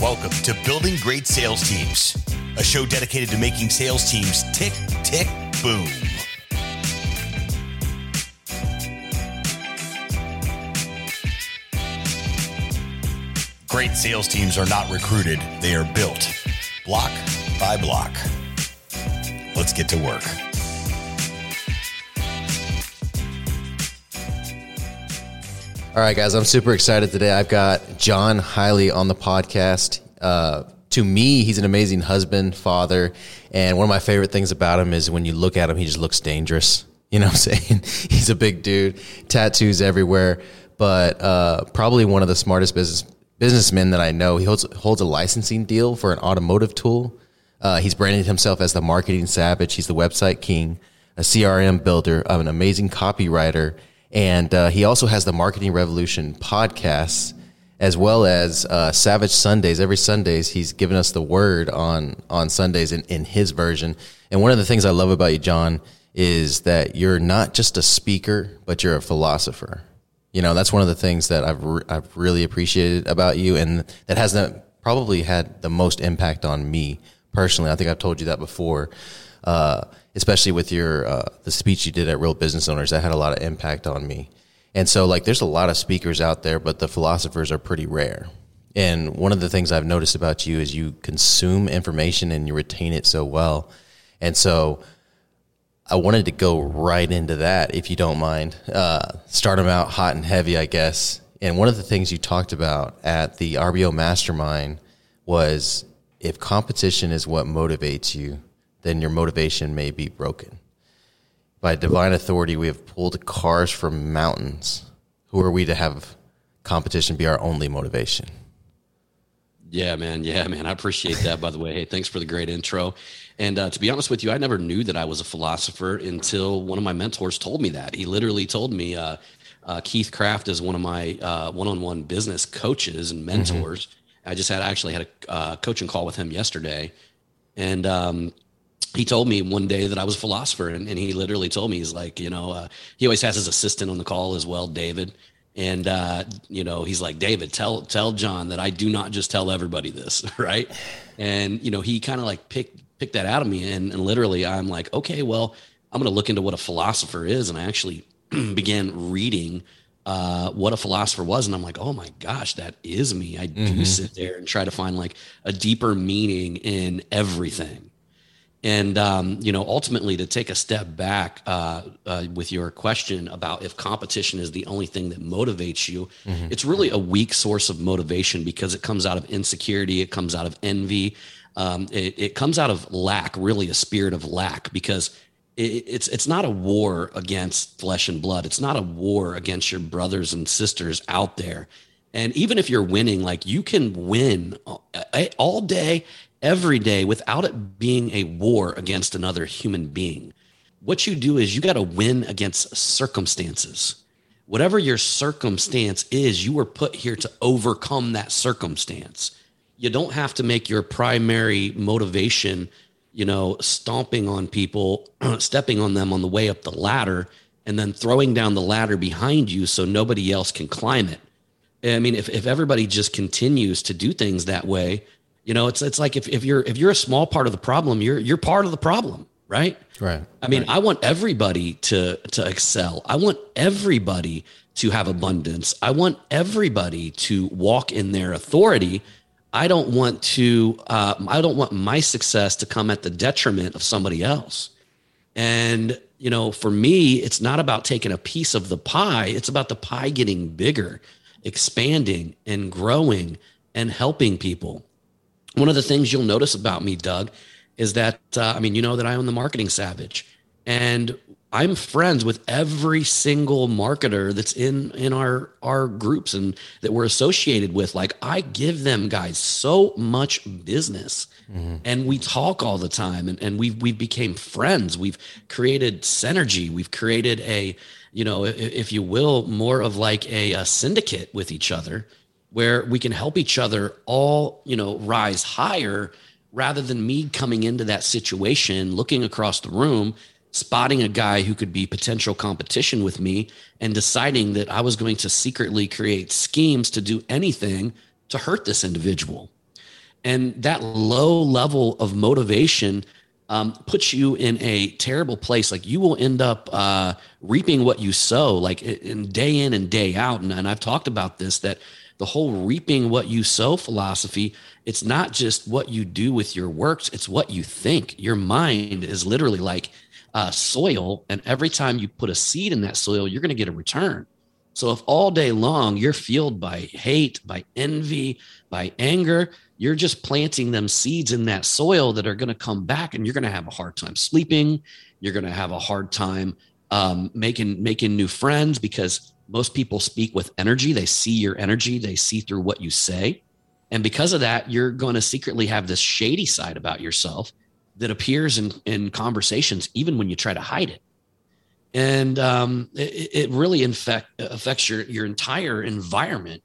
Welcome to Building Great Sales Teams, a show dedicated to making sales teams tick, tick, boom. Great sales teams are not recruited, they are built block by block. Let's get to work. All right, guys, I'm super excited today. I've got John Highley on the podcast. Uh, to me, he's an amazing husband, father, and one of my favorite things about him is when you look at him, he just looks dangerous. You know what I'm saying? he's a big dude, tattoos everywhere, but uh, probably one of the smartest business businessmen that I know. He holds holds a licensing deal for an automotive tool. Uh, he's branded himself as the marketing savage. He's the website king, a CRM builder, an amazing copywriter and uh, he also has the Marketing Revolution podcast, as well as uh, Savage Sundays. Every Sundays, he's given us the word on on Sundays in, in his version. And one of the things I love about you, John, is that you're not just a speaker, but you're a philosopher. You know, that's one of the things that I've re- I've really appreciated about you, and that has probably had the most impact on me personally. I think I've told you that before. Uh, especially with your uh, the speech you did at Real Business Owners, that had a lot of impact on me. And so, like, there's a lot of speakers out there, but the philosophers are pretty rare. And one of the things I've noticed about you is you consume information and you retain it so well. And so, I wanted to go right into that, if you don't mind. Uh, start them out hot and heavy, I guess. And one of the things you talked about at the RBO Mastermind was if competition is what motivates you, then your motivation may be broken. By divine authority, we have pulled cars from mountains. Who are we to have competition be our only motivation? Yeah, man. Yeah, man. I appreciate that, by the way. Hey, thanks for the great intro. And uh, to be honest with you, I never knew that I was a philosopher until one of my mentors told me that. He literally told me, uh, uh, Keith Craft is one of my uh, one-on-one business coaches and mm-hmm. mentors. Mm-hmm. I just had actually had a uh, coaching call with him yesterday, and um, he told me one day that I was a philosopher, and, and he literally told me he's like, you know, uh, he always has his assistant on the call as well, David, and uh, you know, he's like, David, tell tell John that I do not just tell everybody this, right? And you know, he kind of like picked picked that out of me, and, and literally, I'm like, okay, well, I'm going to look into what a philosopher is, and I actually began reading. Uh, what a philosopher was. And I'm like, oh my gosh, that is me. I mm-hmm. do sit there and try to find like a deeper meaning in everything and um, you know ultimately to take a step back uh, uh, with your question about if competition is the only thing that motivates you mm-hmm. it's really a weak source of motivation because it comes out of insecurity it comes out of envy um, it, it, comes out of lack really a spirit of lack because it, it's it's not a war against flesh and blood it's not a war against your brothers and sisters out there and even if you're winning like you can win all day every day without it being a war against another human being. What you do is you got to win against circumstances. Whatever your circumstance is, you were put here to overcome that circumstance. You don't have to make your primary motivation, you know, stomping on people, stepping on them on the way up the ladder, and then throwing down the ladder behind you so nobody else can climb it. I mean, if, if everybody just continues to do things that way, you know, it's it's like if, if you're if you're a small part of the problem, you're you're part of the problem, right? Right. I mean, right. I want everybody to to excel. I want everybody to have abundance. I want everybody to walk in their authority. I don't want to. Uh, I don't want my success to come at the detriment of somebody else. And you know, for me, it's not about taking a piece of the pie. It's about the pie getting bigger, expanding, and growing, and helping people. One of the things you'll notice about me, Doug, is that uh, I mean, you know that I own the Marketing Savage, and I'm friends with every single marketer that's in in our our groups and that we're associated with. Like I give them guys so much business. Mm-hmm. And we talk all the time and, and we've we've became friends. We've created synergy. We've created a, you know, if, if you will, more of like a, a syndicate with each other where we can help each other all, you know, rise higher rather than me coming into that situation, looking across the room, spotting a guy who could be potential competition with me and deciding that I was going to secretly create schemes to do anything to hurt this individual. and that low level of motivation um, puts you in a terrible place. Like you will end up uh, reaping what you sow, like in day in and day out. And, and I've talked about this that the whole reaping what you sow philosophy, it's not just what you do with your works, it's what you think. Your mind is literally like uh, soil. And every time you put a seed in that soil, you're going to get a return. So if all day long you're fueled by hate, by envy, by anger, you're just planting them seeds in that soil that are going to come back and you're going to have a hard time sleeping. You're going to have a hard time um, making making new friends because most people speak with energy. They see your energy. They see through what you say. And because of that, you're going to secretly have this shady side about yourself that appears in, in conversations, even when you try to hide it. And um, it, it, really infect, affects your, your entire environment.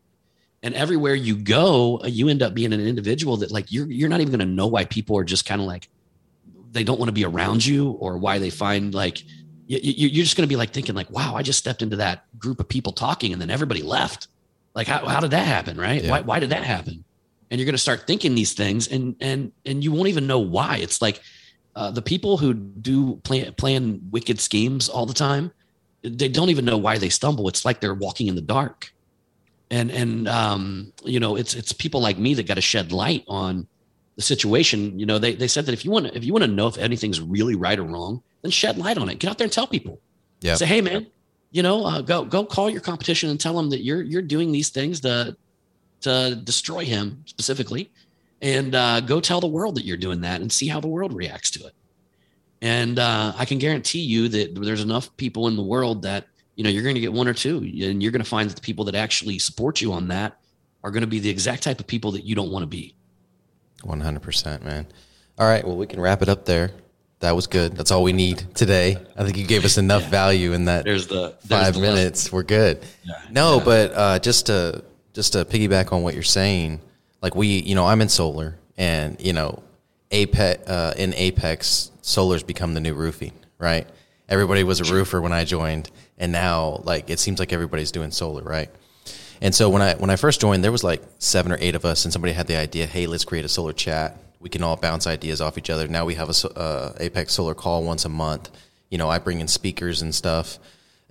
And everywhere you go, you end up being an individual that like you're, you're not even going to know why people are just kind of like, they don't want to be around you or why they find like, you're just going to be like thinking like, wow, I just stepped into that group of people talking and then everybody left. Like, how, how did that happen? Right. Yeah. Why, why did that happen? And you're going to start thinking these things and, and, and you won't even know why it's like uh, the people who do plan, plan wicked schemes all the time, they don't even know why they stumble. It's like they're walking in the dark. And, and, um, you know, it's, it's people like me that got to shed light on the situation. You know, they, they said that if you want to, if you want to know if anything's really right or wrong, then shed light on it. Get out there and tell people. Yeah. Say, hey, man, you know, uh, go go call your competition and tell them that you're you're doing these things to to destroy him specifically, and uh, go tell the world that you're doing that and see how the world reacts to it. And uh, I can guarantee you that there's enough people in the world that you know you're going to get one or two, and you're going to find that the people that actually support you on that are going to be the exact type of people that you don't want to be. One hundred percent, man. All right, well, we can wrap it up there that was good. That's all we need today. I think you gave us enough yeah. value in that. There's the there's five the minutes. Lesson. We're good. Yeah. No, yeah. but uh, just to just to piggyback on what you're saying, like we, you know, I'm in solar, and you know, Apex uh, in Apex, solar's become the new roofing, right? Everybody was a roofer when I joined, and now like it seems like everybody's doing solar, right? And so when I when I first joined, there was like seven or eight of us, and somebody had the idea, hey, let's create a solar chat we can all bounce ideas off each other. Now we have a uh, Apex Solar call once a month. You know, I bring in speakers and stuff,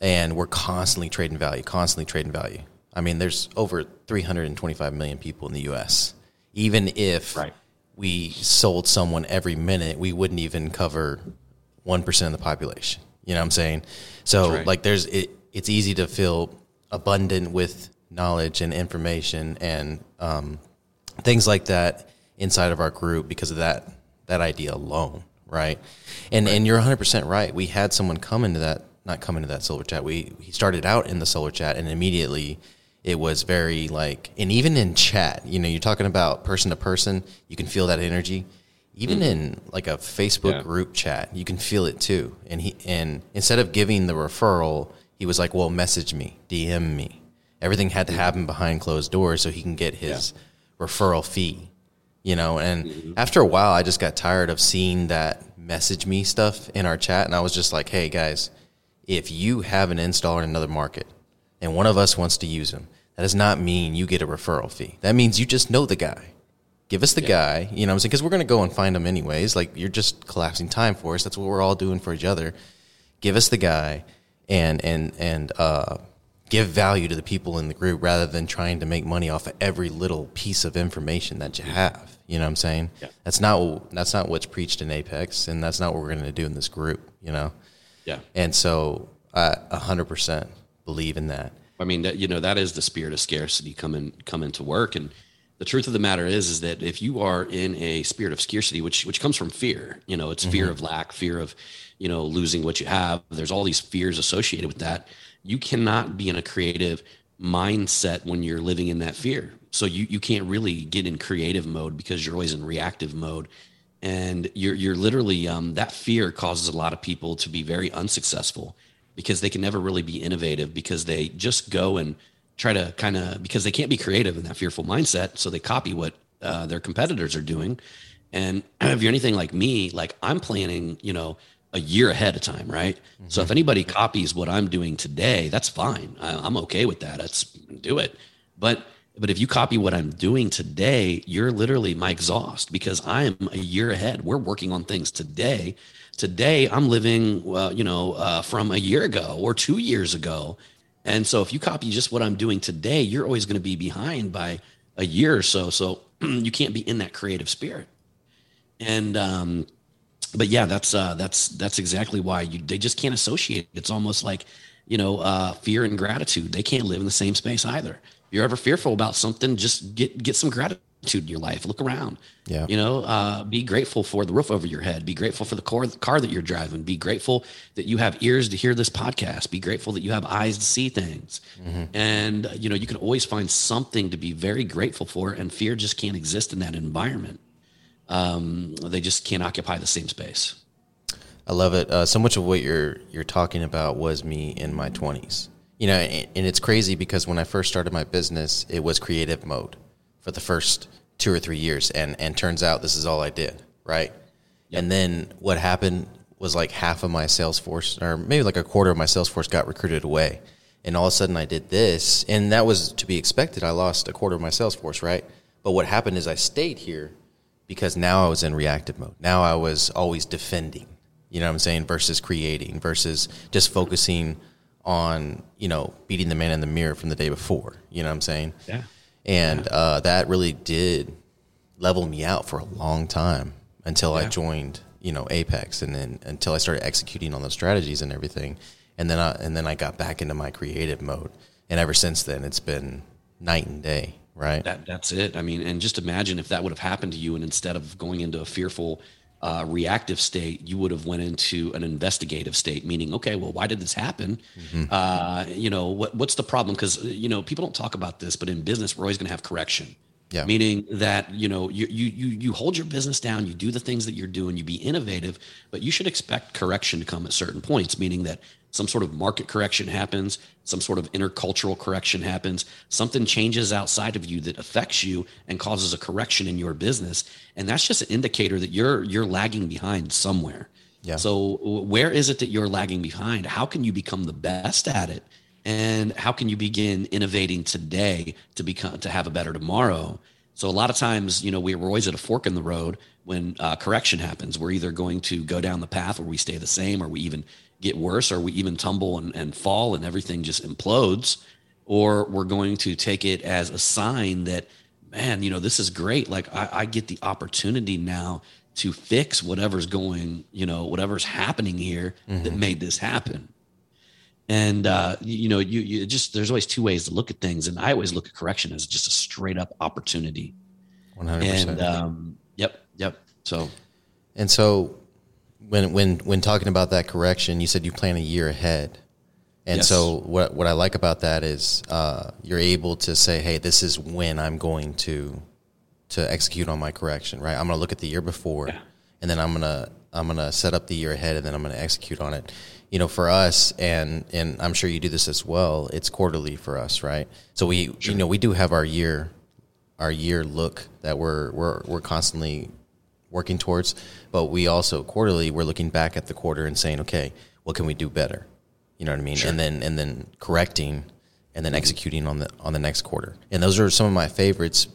and we're constantly trading value, constantly trading value. I mean, there's over 325 million people in the U.S. Even if right. we sold someone every minute, we wouldn't even cover one percent of the population. You know what I'm saying? So, right. like, there's it, it's easy to feel abundant with knowledge and information and um, things like that inside of our group because of that that idea alone, right? And right. and you're 100 percent right. We had someone come into that, not come into that solar chat. We he started out in the solar chat, and immediately it was very like, and even in chat, you know, you're talking about person to person, you can feel that energy. Even mm in like a Facebook yeah. group chat, you can feel it too. And he and instead of giving the referral, he was like, "Well, message me, DM me." Everything had to mm-hmm. happen behind closed doors so he can get his yeah. referral fee you know and mm-hmm. after a while i just got tired of seeing that message me stuff in our chat and i was just like hey guys if you have an installer in another market and one of us wants to use him, that does not mean you get a referral fee that means you just know the guy give us the yeah. guy you know i'm saying because we're going to go and find them anyways like you're just collapsing time for us that's what we're all doing for each other give us the guy and and and uh give value to the people in the group rather than trying to make money off of every little piece of information that you have. You know what I'm saying? Yeah. That's not that's not what's preached in Apex, and that's not what we're going to do in this group. You know? Yeah. And so I hundred percent believe in that. I mean, that, you know, that is the spirit of scarcity coming coming to work, and the truth of the matter is, is that if you are in a spirit of scarcity, which which comes from fear, you know, it's mm-hmm. fear of lack, fear of, you know, losing what you have. There's all these fears associated with that you cannot be in a creative mindset when you're living in that fear. So you you can't really get in creative mode because you're always in reactive mode, and you're you're literally um, that fear causes a lot of people to be very unsuccessful because they can never really be innovative because they just go and try to kind of because they can't be creative in that fearful mindset, so they copy what uh, their competitors are doing. And if you're anything like me, like I'm planning, you know, a year ahead of time, right? Mm-hmm. So if mm-hmm. anybody copies what I'm doing today, that's fine. I, am okay with that. Let's do it. But But if you copy what I'm doing today, you're literally my exhaust because I am a year ahead. We're working on things today. Today, I'm living, uh, you know, uh, from a year ago or two years ago. And so if you copy just what I'm doing today, you're always going to be behind by a year or so. So you can't be in that creative spirit. And, um, but yeah, that's, uh, that's, that's exactly why you, they just can't associate. It's almost like, you know, uh, fear and gratitude. They can't live in the same space either. If you're ever fearful about something, just get, get some gratitude in your life. Look around. Yeah. You know, uh, be grateful for the roof over your head. Be grateful for the car, the car that you're driving. Be grateful that you have ears to hear this podcast. Be grateful that you have eyes to see things. Mm-hmm. And, uh, you know, you can always find something to be very grateful for. And fear just can't exist in that environment. Um, they just can't occupy the same space. I love it. Uh, so much of what you're you're talking about was me in my 20s. You know, and, and it's crazy because when I first started my business, it was creative mode for the first two or three years, and and turns out this is all I did, right? Yep. And then what happened was like half of my sales force, or maybe like a quarter of my sales force, got recruited away, and all of a sudden I did this, and that was to be expected. I lost a quarter of my sales force, right? But what happened is I stayed here because now I was in reactive mode. Now I was always defending, you know what I'm saying, versus creating, versus just focusing on you know beating the man in the mirror from the day before. You know what I'm saying? Yeah and yeah. uh, that really did level me out for a long time until yeah. I joined, you know, Apex, and then until I started executing on the strategies and everything, and then I and then I got back into my creative mode, and ever since then it's been night and day. Right. That that's it. I mean, and just imagine if that would have happened to you, and instead of going into a fearful uh, reactive state, you would have went into an investigative state, meaning, okay, well, why did this happen? Mm-hmm. Uh, you know, what, what's the problem? Because you know, people don't talk about this, but in business, we're always going to have correction. Yeah. Meaning that you know you, you you you hold your business down, you do the things that you're doing, you be innovative, but you should expect correction to come at certain points. Meaning that some sort of market correction happens, some sort of intercultural correction happens, something changes outside of you that affects you and causes a correction in your business, and that's just an indicator that you're you're lagging behind somewhere. Yeah. So where is it that you're lagging behind? How can you become the best at it? And how can you begin innovating today to become to have a better tomorrow? So a lot of times, you know, we're always at a fork in the road when uh, correction happens. We're either going to go down the path where we stay the same, or we even get worse, or we even tumble and, and fall and everything just implodes, or we're going to take it as a sign that, man, you know, this is great. Like I, I get the opportunity now to fix whatever's going, you know, whatever's happening here mm-hmm. that made this happen. And uh, you know, you, you just there's always two ways to look at things, and I always look at correction as just a straight up opportunity. One hundred percent. And um, yep, yep. So, and so when when when talking about that correction, you said you plan a year ahead. And yes. so what what I like about that is uh, you're able to say, hey, this is when I'm going to to execute on my correction, right? I'm going to look at the year before, yeah. and then I'm gonna I'm gonna set up the year ahead, and then I'm gonna execute on it. You know, for us, and and I'm sure you do this as well. It's quarterly for us, right? So we sure. you know we do have our year our year look that we're we're we're constantly working towards. But we also quarterly we're looking back at the quarter and saying, okay, what can we do better? You know what I mean? Sure. And then and then correcting and then mm-hmm. executing on the on the next quarter. And those are some of my favorites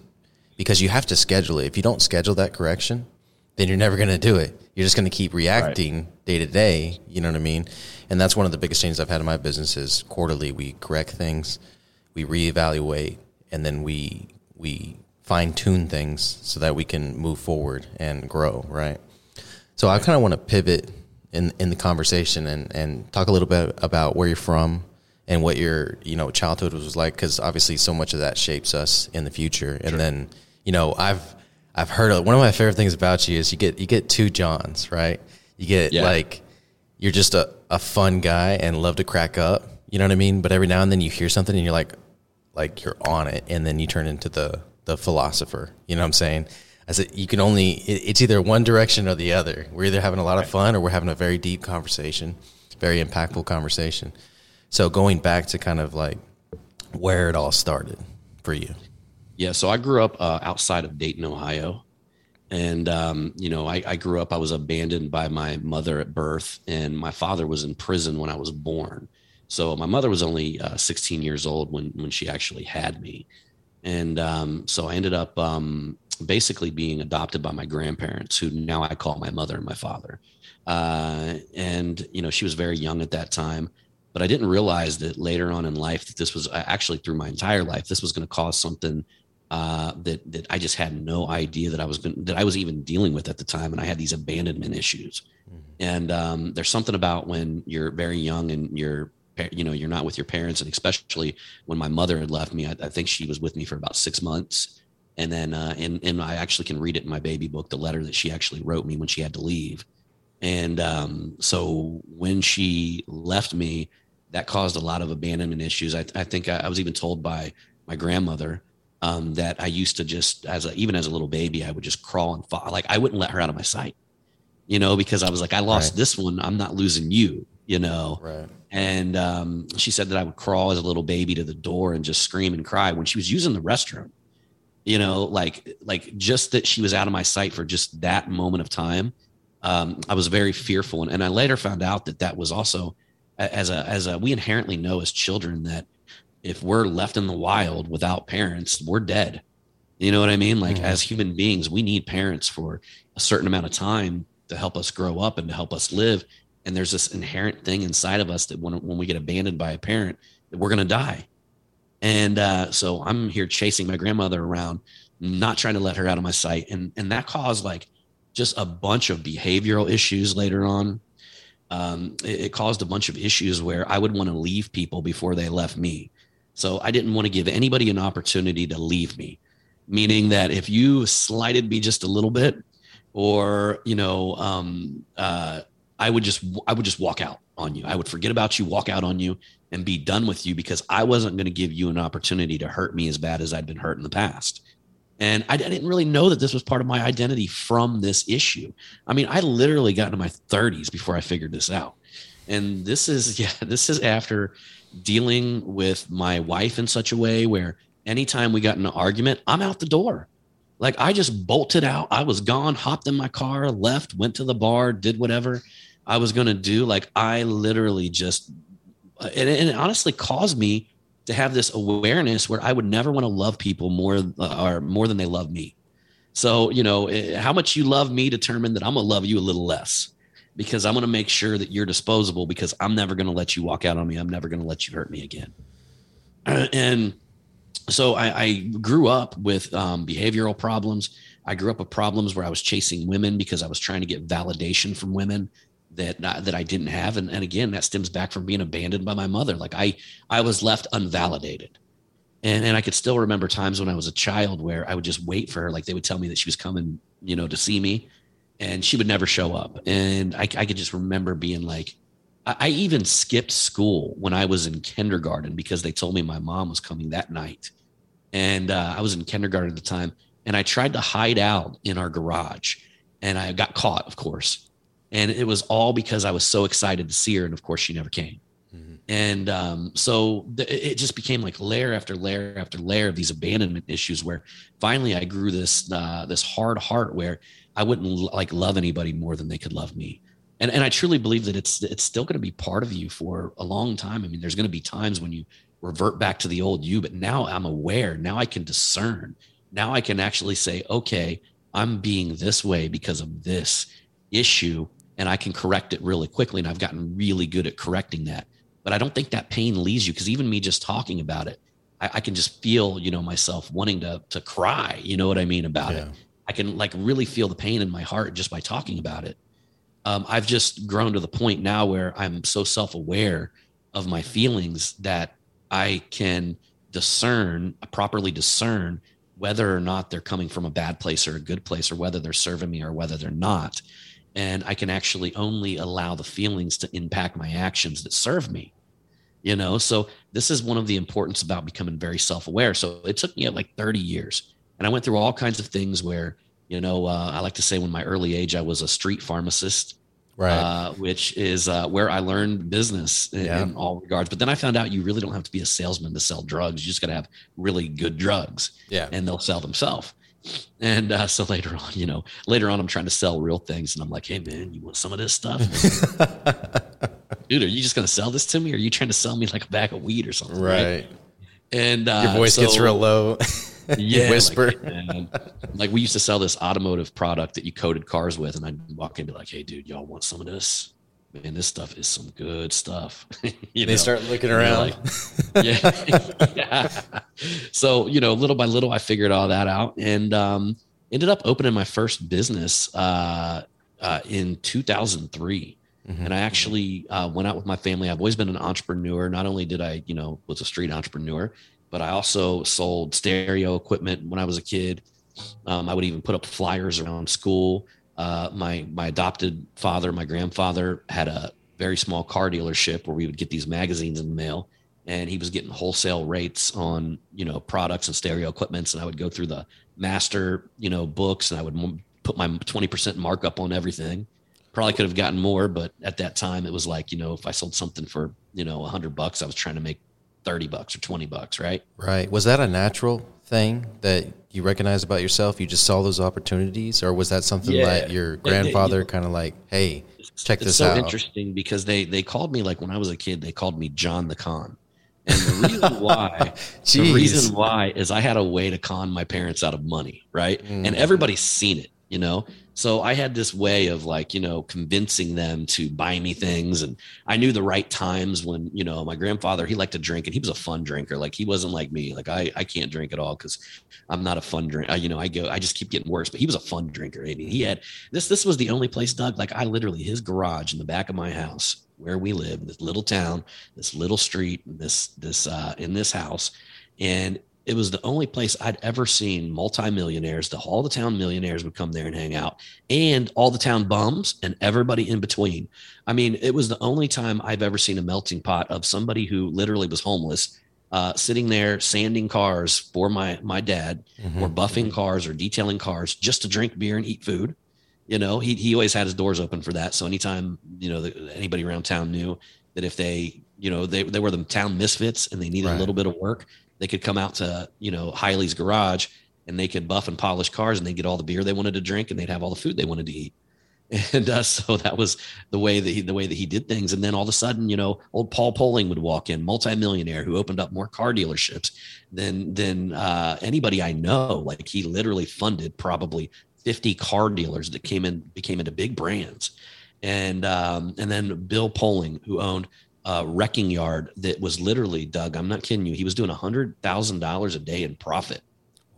because you have to schedule it. If you don't schedule that correction, then you're never going to do it. You're just going to keep reacting right. day to day. You know what I mean? And that's one of the biggest changes I've had in my business is quarterly we correct things, we reevaluate, and then we we fine tune things so that we can move forward and grow, right? So I kind of want to pivot in in the conversation and and talk a little bit about where you're from and what your you know childhood was like because obviously so much of that shapes us in the future. And then you know I've I've heard of, one of my favorite things about you is you get you get two Johns, right? You get yeah. like you're just a, a fun guy and love to crack up. You know what I mean? But every now and then you hear something and you're like like you're on it and then you turn into the the philosopher. You know what I'm saying? I said you can only it's either one direction or the other. We're either having a lot of fun or we're having a very deep conversation, very impactful conversation. So going back to kind of like where it all started for you. Yeah, so I grew up uh, outside of Dayton, Ohio, and um, you know I, I grew up. I was abandoned by my mother at birth, and my father was in prison when I was born. So my mother was only uh, 16 years old when when she actually had me And um, so I ended up um, basically being adopted by my grandparents, who now I call my mother and my father. Uh, and you know, she was very young at that time, but I didn't realize that later on in life that this was actually through my entire life, this was going to cause something uh, that that I just had no idea that I was going that I was even dealing with at the time, and I had these abandonment issues. Mm-hmm. And um, there's something about when you're very young and you're you know you're not with your parents, and especially when my mother had left me, I, I think she was with me for about six months, and then uh, and and I actually can read it in my baby book, the letter that she actually wrote me when she had to leave. And um, so when she left me, that caused a lot of abandonment issues. I, I think I, I, was even told by my grandmother um, that I used to just, as a, even as a little baby, I would just crawl and fall. Like I wouldn't let her out of my sight, you know, because I was like, I lost right. this one. I'm not losing you, you know? Right. And um, she said that I would crawl as a little baby to the door and just scream and cry when she was using the restroom, you know, like, like just that she was out of my sight for just that moment of time um, I was very fearful. And, and I later found out that that was also as a, as a, we inherently know as children that if we're left in the wild without parents, we're dead. You know what I mean? Like mm-hmm. as human beings, we need parents for a certain amount of time to help us grow up and to help us live. And there's this inherent thing inside of us that when, when we get abandoned by a parent, that we're going to die. And uh, so I'm here chasing my grandmother around, not trying to let her out of my sight. And, and that caused like just a bunch of behavioral issues later on. Um, it, it caused a bunch of issues where I would want to leave people before they left me. So I didn't want to give anybody an opportunity to leave me, meaning that if you slighted me just a little bit, or you know, um, uh, I would just I would just walk out on you. I would forget about you, walk out on you, and be done with you because I wasn't going to give you an opportunity to hurt me as bad as I'd been hurt in the past. And I didn't really know that this was part of my identity from this issue. I mean, I literally got into my 30s before I figured this out. And this is, yeah, this is after dealing with my wife in such a way where anytime we got in an argument, I'm out the door. Like I just bolted out. I was gone, hopped in my car, left, went to the bar, did whatever I was going to do. Like I literally just, and, and it honestly caused me to have this awareness where I would never want to love people more uh, or more than they love me. So, you know, eh, how much you love me determined that I'm going to love you a little less because I'm going to make sure that you're disposable because I'm never going to let you walk out on me. I'm never going to let you hurt me again. And so I, I grew up with um, behavioral problems. I grew up with problems where I was chasing women because I was trying to get validation from women that uh, that I didn't have, and, and again, that stems back from being abandoned by my mother. Like I I was left unvalidated, and and I could still remember times when I was a child where I would just wait for her. Like they would tell me that she was coming, you know, to see me, and she would never show up, and I, I could just remember being like, I, I even skipped school when I was in kindergarten because they told me my mom was coming that night, and uh, I was in kindergarten at the time, and I tried to hide out in our garage, and I got caught, of course and it was all because I was so excited to see her, and of course she never came. Mm-hmm. And um, so th- it just became like layer after layer after layer of these abandonment issues. Where finally I grew this uh, this hard heart where I wouldn't like love anybody more than they could love me. And and I truly believe that it's it's still going to be part of you for a long time. I mean, there's going to be times when you revert back to the old you, but now I'm aware. Now I can discern. Now I can actually say, okay, I'm being this way because of this issue and I can correct it really quickly. And I've gotten really good at correcting that. But I don't think that pain leaves you because even me just talking about it, I, I, can just feel, you know, myself wanting to to cry. You know what I mean about yeah. it. I can like really feel the pain in my heart just by talking about it. Um, I've just grown to the point now where I'm so self aware of my feelings that I can discern, properly discern whether or not they're coming from a bad place or a good place, or whether they're serving me or whether they're not and I can actually only allow the feelings to impact my actions that serve me. You know, so this is one of the importance about becoming very self-aware. So it took me like 30 years, and I went through all kinds of things where, you know, uh, I like to say when my early age I was a street pharmacist, right? Uh, which is uh, where I learned business in, yeah. in, all regards. But then I found out you really don't have to be a salesman to sell drugs. You just got to have really good drugs, yeah, and they'll sell themselves. And uh, so later on, you know, later on, I'm trying to sell real things, and I'm like, "Hey, man, you want some of this stuff, dude? Are you just gonna sell this to me, or are you trying to sell me like a bag of weed or something?" Right. right? And uh, your voice so, gets real low. Yeah, Whisper. Like, like we used to sell this automotive product that you coated cars with, and I'd walk in and be like, "Hey, dude, y'all want some of this? Man, this stuff is some good stuff." you they know? start looking around. like, yeah. yeah. So, you know, little by little, I figured all that out and um, ended up opening my first business uh, uh, in 2003. Mhm. And I actually uh, went out with my family. I've always been an entrepreneur. Not only did I, you know, was a street entrepreneur, but I also sold stereo equipment when I was a kid. Um, I would even put up flyers around school. Uh, my my adopted father, my grandfather, had a very small car dealership where we would get these magazines in the mail, and he was getting wholesale rates on you know products and stereo equipments. And I would go through the master you know books, and I would put my twenty percent markup on everything. Probably could have gotten more, but at that time it was like you know if I sold something for you know a hundred bucks, I was trying to make thirty bucks or twenty bucks, right? Right. Was that a natural thing that you recognize about yourself? You just saw those opportunities, or was that something Yeah. that your grandfather know- kind of like, hey, check this out? it's this so out? interesting because they they called me like when I was a kid, they called me John the Con. And the reason why the reason why is I had a way to con my parents out of money, right? Mm. And everybody's seen it, you know. So I had this way of like, you know, convincing them to buy me things and I knew the right times when, you know, my grandfather, he liked to drink and he was a fun drinker. Like he wasn't like me. Like I I can't drink at all cuz I'm not a fun drink. You know, I go I just keep getting worse, but he was a fun drinker. I mean, he had this this was the only place Doug like I literally his garage in the back of my house where we live, this little town, this little street, this this uh in this house and it was the only place I'd ever seen multimillionaires. The all the town millionaires would come there and hang out, and all the town bums and everybody in between. I mean, it was the only time I've ever seen a melting pot of somebody who literally was homeless, uh, sitting there sanding cars for my my dad, Mhm. or buffing cars or detailing cars just to drink beer and eat food. You know, he he always had his doors open for that. So anytime you know the, anybody around town knew that if they you know they they were the town misfits and they needed Right. a little bit of work, they could come out to you know Highley's garage and they could buff and polish cars and they'd get all the beer they wanted to drink and they'd have all the food they wanted to eat. And uh, so that was the way that he the way that he did things. And then all of a sudden, you know, old Paul Poling would walk in, multimillionaire who opened up more car dealerships than than uh, anybody I know. Like he literally funded probably 50 car dealers that came in became into big brands. And um, and then Bill Poling, who owned a wrecking yard that was literally Doug. I'm not kidding you. He was doing a hundred thousand dollars a day in profit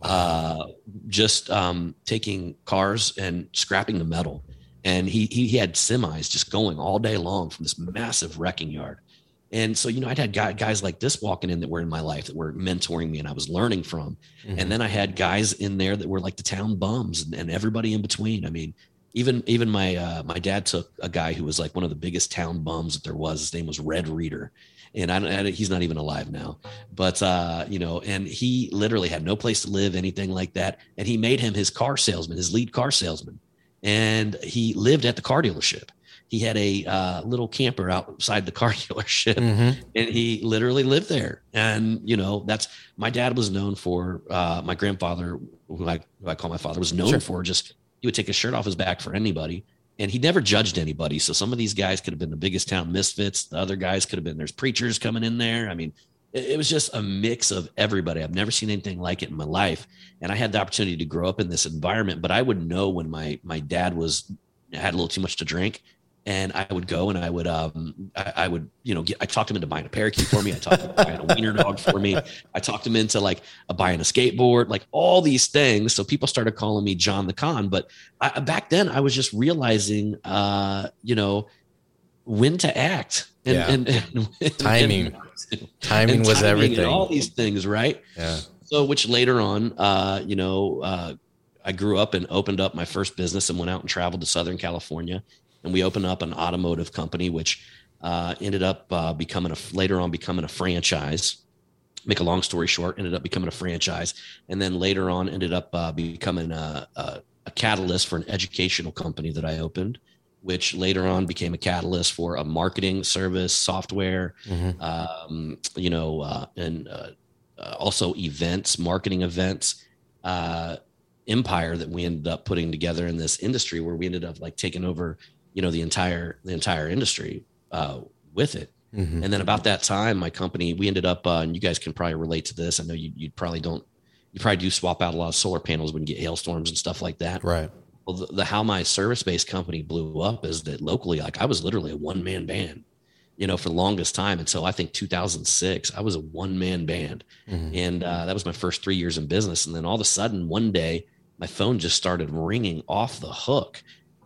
uh, just um, taking cars and scrapping the metal. And he, he he had semis just going all day long from this massive wrecking yard. And so you know I'd had guy, guys like this walking in that were in my life that were mentoring me and I was learning from. Mhm. And then I had guys in there that were like the town bums and, and everybody in between. I mean, even even my uh, my dad took a guy who was like one of the biggest town bums that there was. His name was Red Reader, and I, don't- I he's not even alive now. But uh, you know, and he literally had no place to live, anything like that. And he made him his car salesman, his lead car salesman, and he lived at the car dealership. He had a uh, little camper outside the car dealership, Mhm. and he literally lived there. And you know, that's my dad was known for. Uh, my grandfather, who I, who I call my father, was known Sure. for just he would take his shirt off his back for anybody, and he never judged anybody. So some of these guys could have been the biggest town misfits. The other guys could have been there's preachers coming in there. I mean, it, it was just a mix of everybody. I've never seen anything like it in my life, and I had the opportunity to grow up in this environment. But I would know when my my dad was had a little too much to drink and I would go and I would um I, I would you know get I talked him into buying a parakeet for me. I talked him into buying a wiener dog for me. I talked him into like a, buying a skateboard, like all these things. So people started calling me John the Con. But I, back then I was just realizing uh you know when to act and, Yeah. and, and Timing. and Timing was timing everything. and all these things, right? yeah. So, which later on, uh, you know, uh, I grew up and opened up my first business and went out and traveled to Southern California, and we opened up an automotive company, which uh, ended up uh, becoming a later on becoming a franchise. Make a long story short, ended up becoming a franchise, and then later on ended up uh, becoming a, a, a catalyst for an educational company that I opened, which later on became a catalyst for a marketing service software Mhm. um, you know, uh, and uh, uh, also events, marketing events, uh, empire that we ended up putting together in this industry where we ended up like taking over, you know, the entire the entire industry uh, with it. Mhm. And then about that time, my company, we ended up, uh, and you guys can probably relate to this. I know you, you probably don't you probably do swap out a lot of solar panels when you get hailstorms and stuff like that. Right. Well, the, the how my service based company blew up is that locally, like I was literally a one man band, you know, for the longest time until I think 2006. I was a one man band, Mhm. and uh, that was my first three years in business. And then all of a sudden, one day, my phone just started ringing off the hook,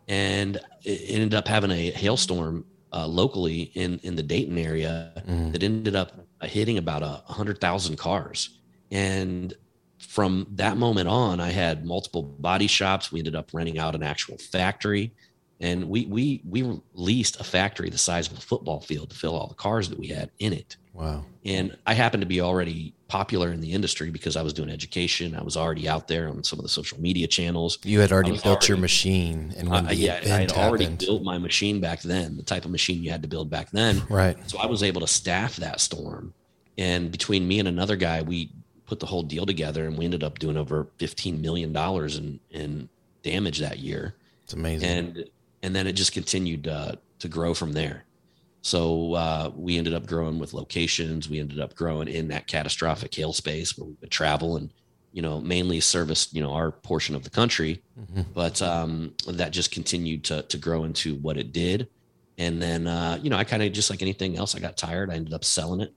and it ended up having a hailstorm uh, locally in in the Dayton area Mhm. that ended up hitting about a hundred thousand cars. And from that moment on, I had multiple body shops. We ended up renting out an actual factory, and we we we leased a factory the size of a football field to fill all the cars that we had in it. Wow. And I happened to be already popular in the industry because I was doing education. I was already out there on some of the social media channels. You had already built your machine, and when Uh, the yeah, I had already happened, built my machine back then, the type of machine you had to build back then. right? So I was able to staff that storm. And between me and another guy, we put the whole deal together and we ended up doing over $15 million in, in damage that year. It's amazing. And, and then it just continued uh, to grow from there. So uh, we ended up growing with locations. We ended up growing in that catastrophic hail space where we would travel and, you know, mainly service, you know, our portion of the country Mhm. but um, that just continued to to grow into what it did. And then uh, you know, I kind of just like anything else, I got tired. I ended up selling it,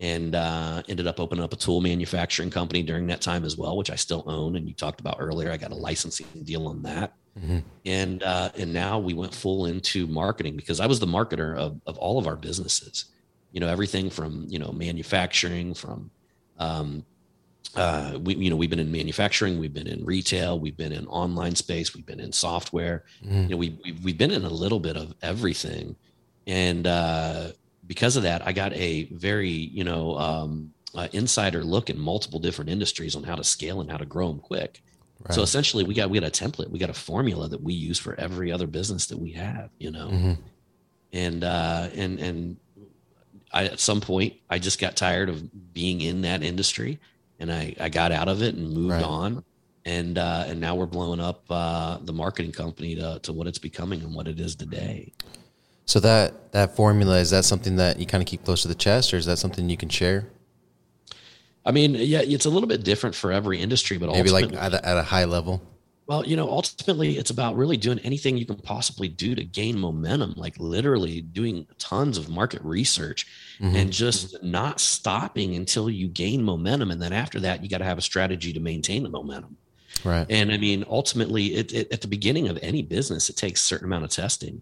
and uh, ended up opening up a tool manufacturing company during that time as well, which I still own. And you talked about earlier, I got a licensing deal on that. Mhm. And uh, and now we went full into marketing because I was the marketer of of all of our businesses. You know, everything from you know manufacturing, from um, uh, we you know we've been in manufacturing, we've been in retail, we've been in online space, we've been in software. Mhm. You know, we we've, we've been in a little bit of everything, and uh, because of that, I got a very you know um, uh, insider look in multiple different industries on how to scale and how to grow them quick. So essentially, we got we got a template, we got a formula that we use for every other business that we have. You know, Mhm. and uh, and and I at some point I just got tired of being in that industry, and I I got out of it and moved Right. on, and uh, and now we're blowing up uh, the marketing company to to what it's becoming and what it is today. So that that formula is that something that you kind of keep close to the chest, or is that something you can share? I mean, yeah, it's a little bit different for every industry, but Maybe like at a, at a high level. Well, you know, ultimately, it's about really doing anything you can possibly do to gain momentum, like literally doing tons of market research Mhm. and just not stopping until you gain momentum. And then after that, you got to have a strategy to maintain the momentum. right. And I mean, ultimately, it, it, at the beginning of any business, it takes a certain amount of testing.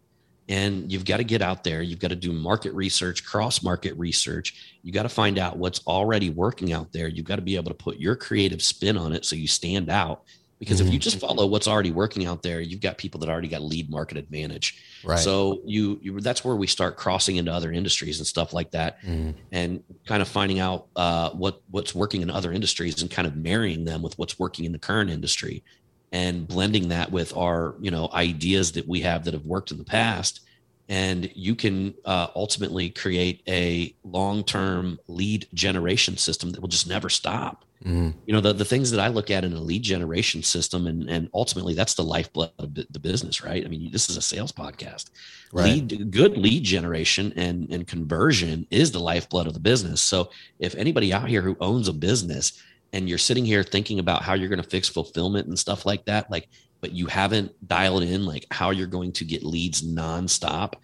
And you've got to get out there. You've got to do market research, cross market research. You got to find out what's already working out there. You've got to be able to put your creative spin on it so you stand out. Because if you just follow what's already working out there, you've got people that already got lead market advantage. Right. So you, you that's where we start crossing into other industries and stuff like that Mhm. and kind of finding out uh, what what's working in other industries and kind of marrying them with what's working in the current industry and blending that with our you know ideas that we have that have worked in the past. And you can uh, ultimately create a long-term lead generation system that will just never stop. Mhm. you know the, the things that i look at in a lead generation system and and ultimately that's the lifeblood of the business right? I mean this is a sales podcast. Right. lead good lead generation and and conversion is the lifeblood of the business. So if anybody out here who owns a business and you're sitting here thinking about how you're going to fix fulfillment and stuff like that like but you haven't dialed in like how you're going to get leads nonstop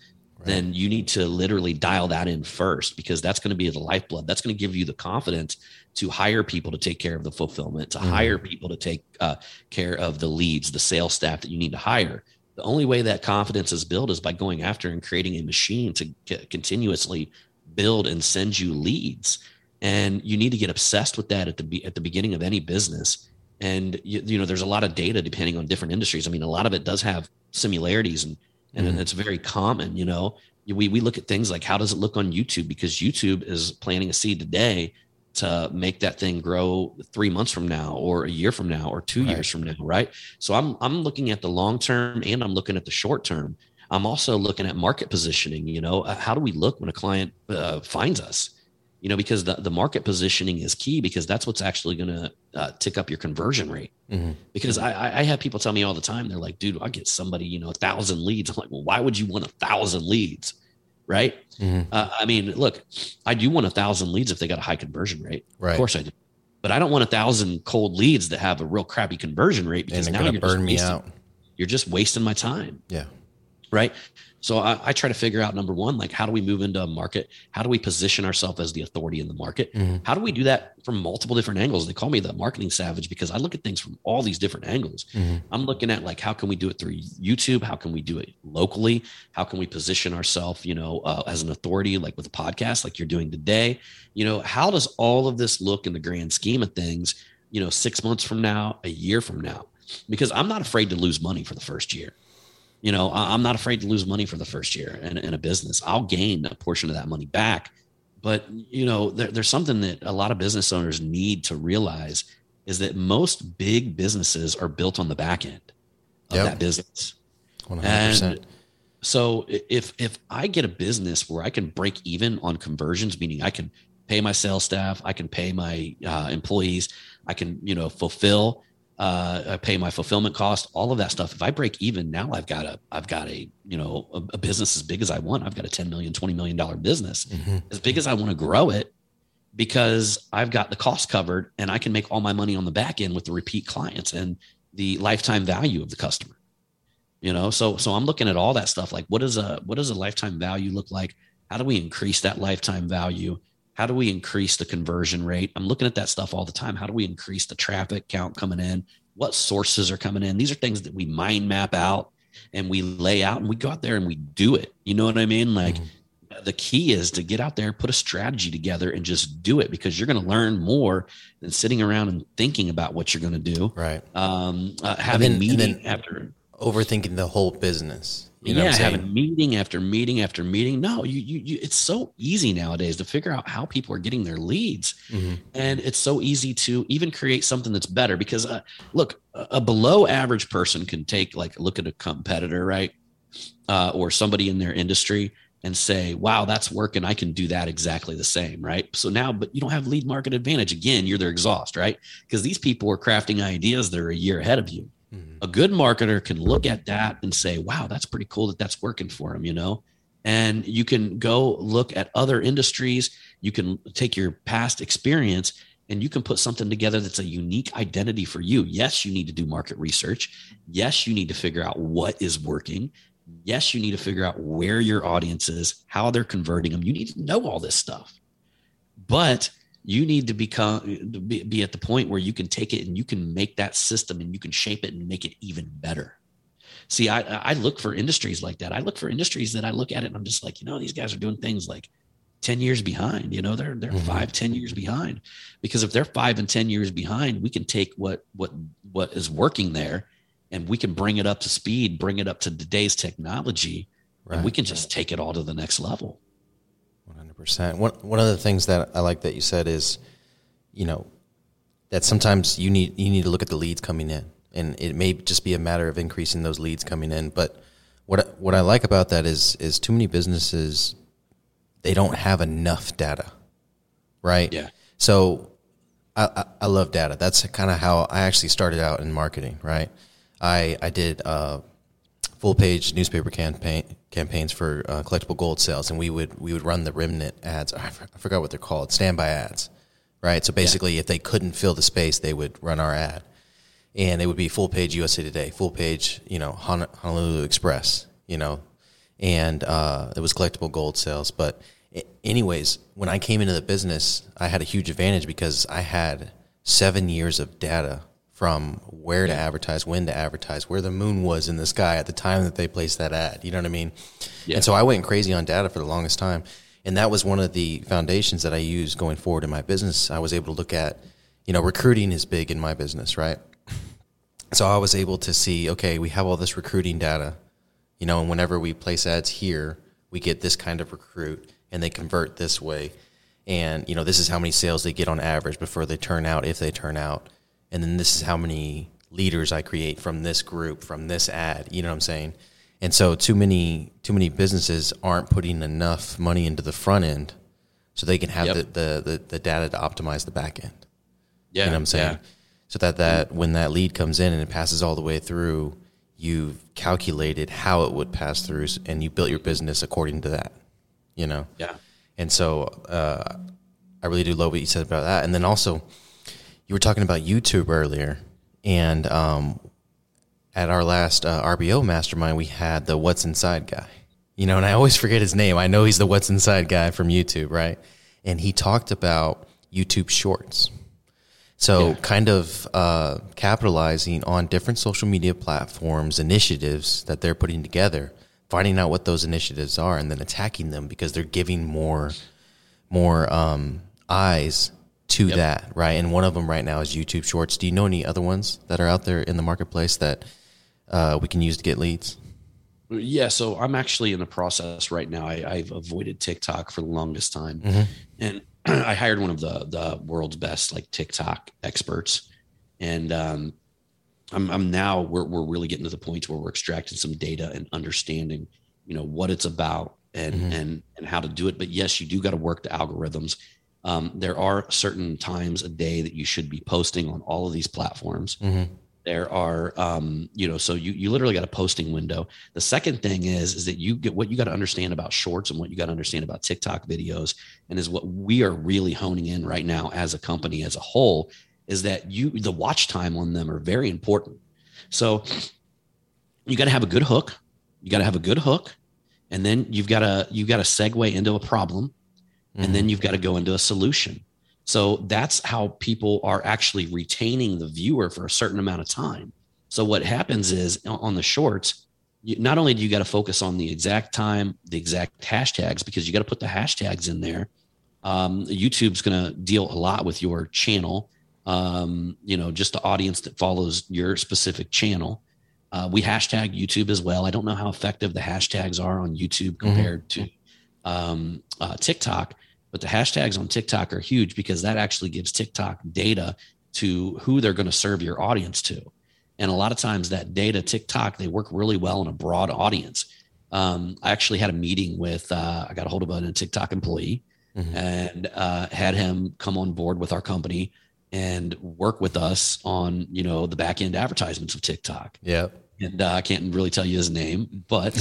then you need to literally dial that in first because that's going to be the lifeblood. That's going to give you the confidence to hire people to take care of the fulfillment, to Mhm. hire people to take uh, care of the leads, the sales staff that you need to hire. The only way that confidence is built is by going after and creating a machine to c- continuously build and send you leads. And you need to get obsessed with that at the at the beginning of any business. And you, you know, there's a lot of data depending on different industries. I mean, a lot of it does have similarities and and Mhm. it's very common you know we, we look at things like how does it look on youtube because youtube is planting a seed today to make that thing grow three months from now or a year from now or two Right. years from now right so i'm i'm looking at the long term and i'm looking at the short term i'm also looking at market positioning you know Uh, how do we look when a client uh, finds us you know because the, the market positioning is key because that's what's actually going to uh, tick up your conversion rate Mhm. because I, I- have people tell me all the time they're like dude i get somebody you know a thousand leads i'm like well why would you want a thousand leads right Mhm. uh, i mean look i do want a thousand leads if they got a high conversion rate Right. of course i do but I don't want a thousand cold leads that have a real crappy conversion rate because now you're burn just me out. You're just wasting my time. Yeah. Right. So I, I, try to figure out number one, like how do we move into a market? How do we position ourselves as the authority in the market? Mm-hmm. How do we do that from multiple different angles? They call me the marketing savage because I look at things from all these different angles. Mm-hmm. I'm looking at like how can we do it through YouTube? How can we do it locally? How can we position ourselves, you know, uh, as an authority, like with a podcast, like you're doing today? You know, how does all of this look in the grand scheme of things? You know, six months from now, a year from now, because I'm not afraid to lose money for the first year you know i'm not afraid to lose money for the first year in, in a business i'll gain a portion of that money back but you know there, there's something that a lot of business owners need to realize is that most big businesses are built on the back end of Yep. that business 100%. and so if if I get a business where I can break even on conversions, meaning I can pay my sales staff, I can pay my uh, employees, I can you know fulfill, uh, I pay my fulfillment cost, all of that stuff. If I break even, now I've got a I've got a you know a, a business as big as I want. I've got a 10 million, 20 million dollar business Mhm. as big as I want to grow it because I've got the cost covered and I can make all my money on the back end with the repeat clients and the lifetime value of the customer. You know, so so I'm looking at all that stuff like what does a what does a lifetime value look like? How do we increase that lifetime value? How do we increase the conversion rate? I'm looking at that stuff all the time. How do we increase the traffic count coming in? What sources are coming in? These are things that we mind map out and we lay out and we go out there and we do it. You know what I mean? Like the key is to get out there, put a strategy together and just do it because you're going to learn more than sitting around and thinking about what you're going to do. Right. Um, uh, having then- meeting after Overthinking the whole business. You know yeah, having meeting after meeting after meeting. No, you, you, you, it's so easy nowadays to figure out how people are getting their leads. Mhm. And it's so easy to even create something that's better because, uh, look, a, a below average person can take like, look at a competitor, right? Uh, or somebody in their industry and say, wow, that's working. I can do that exactly the same, right? So now, but you don't have lead market advantage. Again, you're their exhaust, right? Because these people are crafting ideas that are a year ahead of you Mhm. a good marketer can look at that and say, wow, that's pretty cool that that's working for him, you know? And you can go look at other industries. You can take your past experience and you can put something together that's a unique identity for you. Yes, you need to do market research. Yes, you need to figure out what is working. Yes, you need to figure out where your audience is, how they're converting them. You need to know all this stuff. But you need to become be, be at the point where you can take it and you can make that system and you can shape it and make it even better see i i look for industries like that i look for industries that i look at it and i'm just like you know these guys are doing things like 10 years behind you know they're they're Mhm. five ten years behind because if they're five and 10 years behind we can take what what what is working there and we can bring it up to speed bring it up to today's technology Right. and we can just take it all to the next level Percent. One one of the things that I like that you said is, you know, that sometimes you need you need to look at the leads coming in, and it may just be a matter of increasing those leads coming in. But what I- what I like about that is is too many businesses they don't have enough data, right? Yeah. So I, I, I love data. That's kind of how I actually started out in marketing, right? I I did uh, full page newspaper campaign campaigns for uh, collectible gold sales, and we would we would run the remnant ads. I for- forgot what they're called, standby ads, right? So basically, if they couldn't fill the space, they would run our ad, and it would be full page USA Today, full page, you know, Hon- Honolulu Express, you know, and uh, it was collectible gold sales. But anyways, when I came into the business, I had a huge advantage because I had seven years of data from where to advertise, when to advertise, where the moon was in the sky at the time that they placed that ad. You know what I mean? Yeah. And so I went crazy on data for the longest time. And that was one of the foundations that I used going forward in my business. I was able to look at, you know, recruiting is big in my business, right? So I was able to see, okay, we have all this recruiting data, you know, and whenever we place ads here, we get this kind of recruit and they convert this way. And, you know, this is how many sales they get on average before they turn out, if they turn out. And then this is how many leaders I create from this group, from this ad, you know what I'm saying? And so too many too many businesses aren't putting enough money into the front end so they can have Yep. the, the, the, the data to optimize the back end. yeah You know what I'm saying? yeah. So that that when that lead comes in and it passes all the way through, you've calculated how it would pass through, and you built your business according to that. You know. yeah And so uh, I really do love what you said about that. And then also, you were talking about YouTube earlier, and um, at our last uh, RBO mastermind, we had the What's Inside guy. You know, and I always forget his name. I know he's the What's Inside guy from YouTube, right? And he talked about YouTube Shorts. So, yeah. kind of uh, capitalizing on different social media platforms, initiatives that they're putting together, finding out what those initiatives are, and then attacking them because they're giving more, more um, eyes to yep. that, right? And one of them right now is YouTube Shorts. Do you know any other ones that are out there in the marketplace that uh, we can use to get leads? Yeah, so I'm actually in the process right now. I, have avoided TikTok for the longest time, mm-hmm. and I hired one of the the world's best like TikTok experts, and um, I'm I'm now we're we're really getting to the point where we're extracting some data and understanding, you know, what it's about and mm-hmm. and and how to do it. But yes, you do got to work the algorithms. Um, there are certain times a day that you should be posting on all of these platforms. Mm-hmm. There are um, you know so you you literally got a posting window. The second thing is is that you get what you got to understand about shorts and what you got to understand about tiktok videos and is what we are really honing in right now as a company as a whole is that you the watch time on them are very important. So you got to have a good hook. You got to have a good hook and then you've got to you've got to segue into a problem mm-hmm. and then mm-hmm. you've got to go into a solution so that's how people are actually retaining the viewer for a certain amount of time. So what happens is on the shorts, you, not only do you got to focus on the exact time, the exact hashtags, because you got to put the hashtags in there. Um, YouTube's going to deal a lot with your channel. Um, you know, just the audience that follows your specific channel. Uh, we hashtag YouTube as well. I don't know how effective the hashtags are on YouTube mm-hmm. compared mm-hmm. to um, uh, TikTok, but the hashtags on TikTok are huge because that actually gives TikTok data to who they're going to serve your audience to. And a lot of times that data, TikTok, they work really well in a broad audience. Um, I actually had a meeting with, uh, I got a hold of a TikTok employee mm-hmm. and uh, had him come on board with our company and work with us on, you know, the back end advertisements of TikTok. Yeah and uh, I can't really tell you his name, but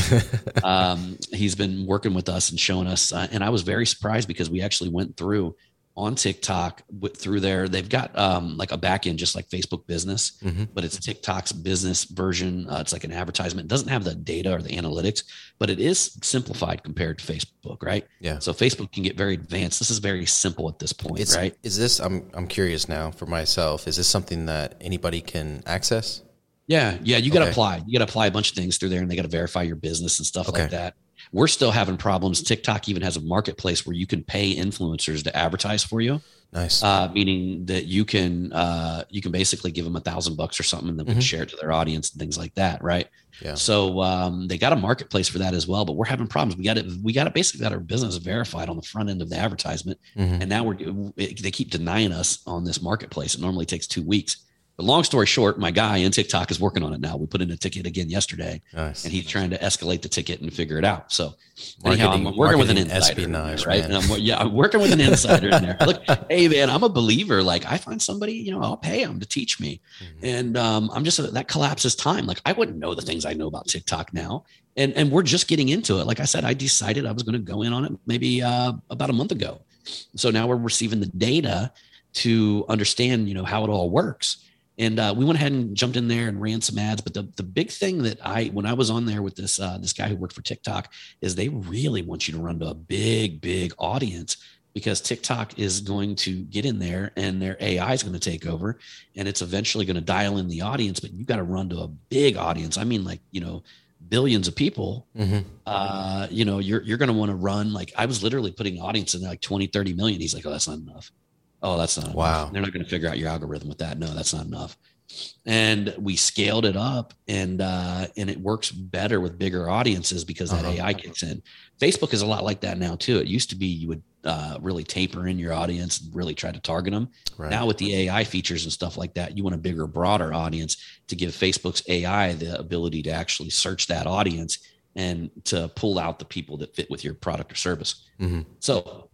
um, he's been working with us and showing us. Uh, and I was very surprised because we actually went through on TikTok with, through there. They've got um, like a backend, just like Facebook Business, mm-hmm. but it's TikTok's business version. Uh, it's like an advertisement. It doesn't have the data or the analytics, but it is simplified compared to Facebook, right? Yeah. So Facebook can get very advanced. This is very simple at this point, it's, right? Is this? I'm I'm curious now for myself. Is this something that anybody can access? Yeah, yeah, you got to okay. apply. You got to apply a bunch of things through there, and they got to verify your business and stuff okay. like that. We're still having problems. TikTok even has a marketplace where you can pay influencers to advertise for you. Nice. Uh, meaning that you can uh, you can basically give them a thousand bucks or something, and then mm-hmm. share it to their audience and things like that, right? Yeah. So um, they got a marketplace for that as well, but we're having problems. We got it. We got it basically got our business verified on the front end of the advertisement, mm-hmm. and now we're they keep denying us on this marketplace. It normally takes two weeks. But long story short, my guy in TikTok is working on it now. We put in a ticket again yesterday, nice. and he's trying to escalate the ticket and figure it out. So anyhow, I'm working with an insider, espionage, right? And I'm, yeah, I'm working with an insider in there. Look, hey man, I'm a believer. Like I find somebody, you know, I'll pay them to teach me, mm-hmm. and um, I'm just that collapses time. Like I wouldn't know the things I know about TikTok now, and and we're just getting into it. Like I said, I decided I was going to go in on it maybe uh, about a month ago. So now we're receiving the data to understand, you know, how it all works and uh, we went ahead and jumped in there and ran some ads. But the, the big thing that I, when I was on there with this uh, this guy who worked for TikTok, is they really want you to run to a big, big audience because TikTok is going to get in there and their AI is going to take over, and it's eventually going to dial in the audience. But you got to run to a big audience. I mean, like you know, billions of people. Mm-hmm. Uh, you know, you're you're going to want to run. Like I was literally putting audience in there like 20, 30 million. He's like, oh, that's not enough. Oh, that's not wow. Enough. They're not going to figure out your algorithm with that. No, that's not enough. And we scaled it up, and uh, and it works better with bigger audiences because that uh-huh. AI kicks in. Facebook is a lot like that now too. It used to be you would uh, really taper in your audience and really try to target them. Right. Now with the AI features and stuff like that, you want a bigger, broader audience to give Facebook's AI the ability to actually search that audience and to pull out the people that fit with your product or service. Mm-hmm. So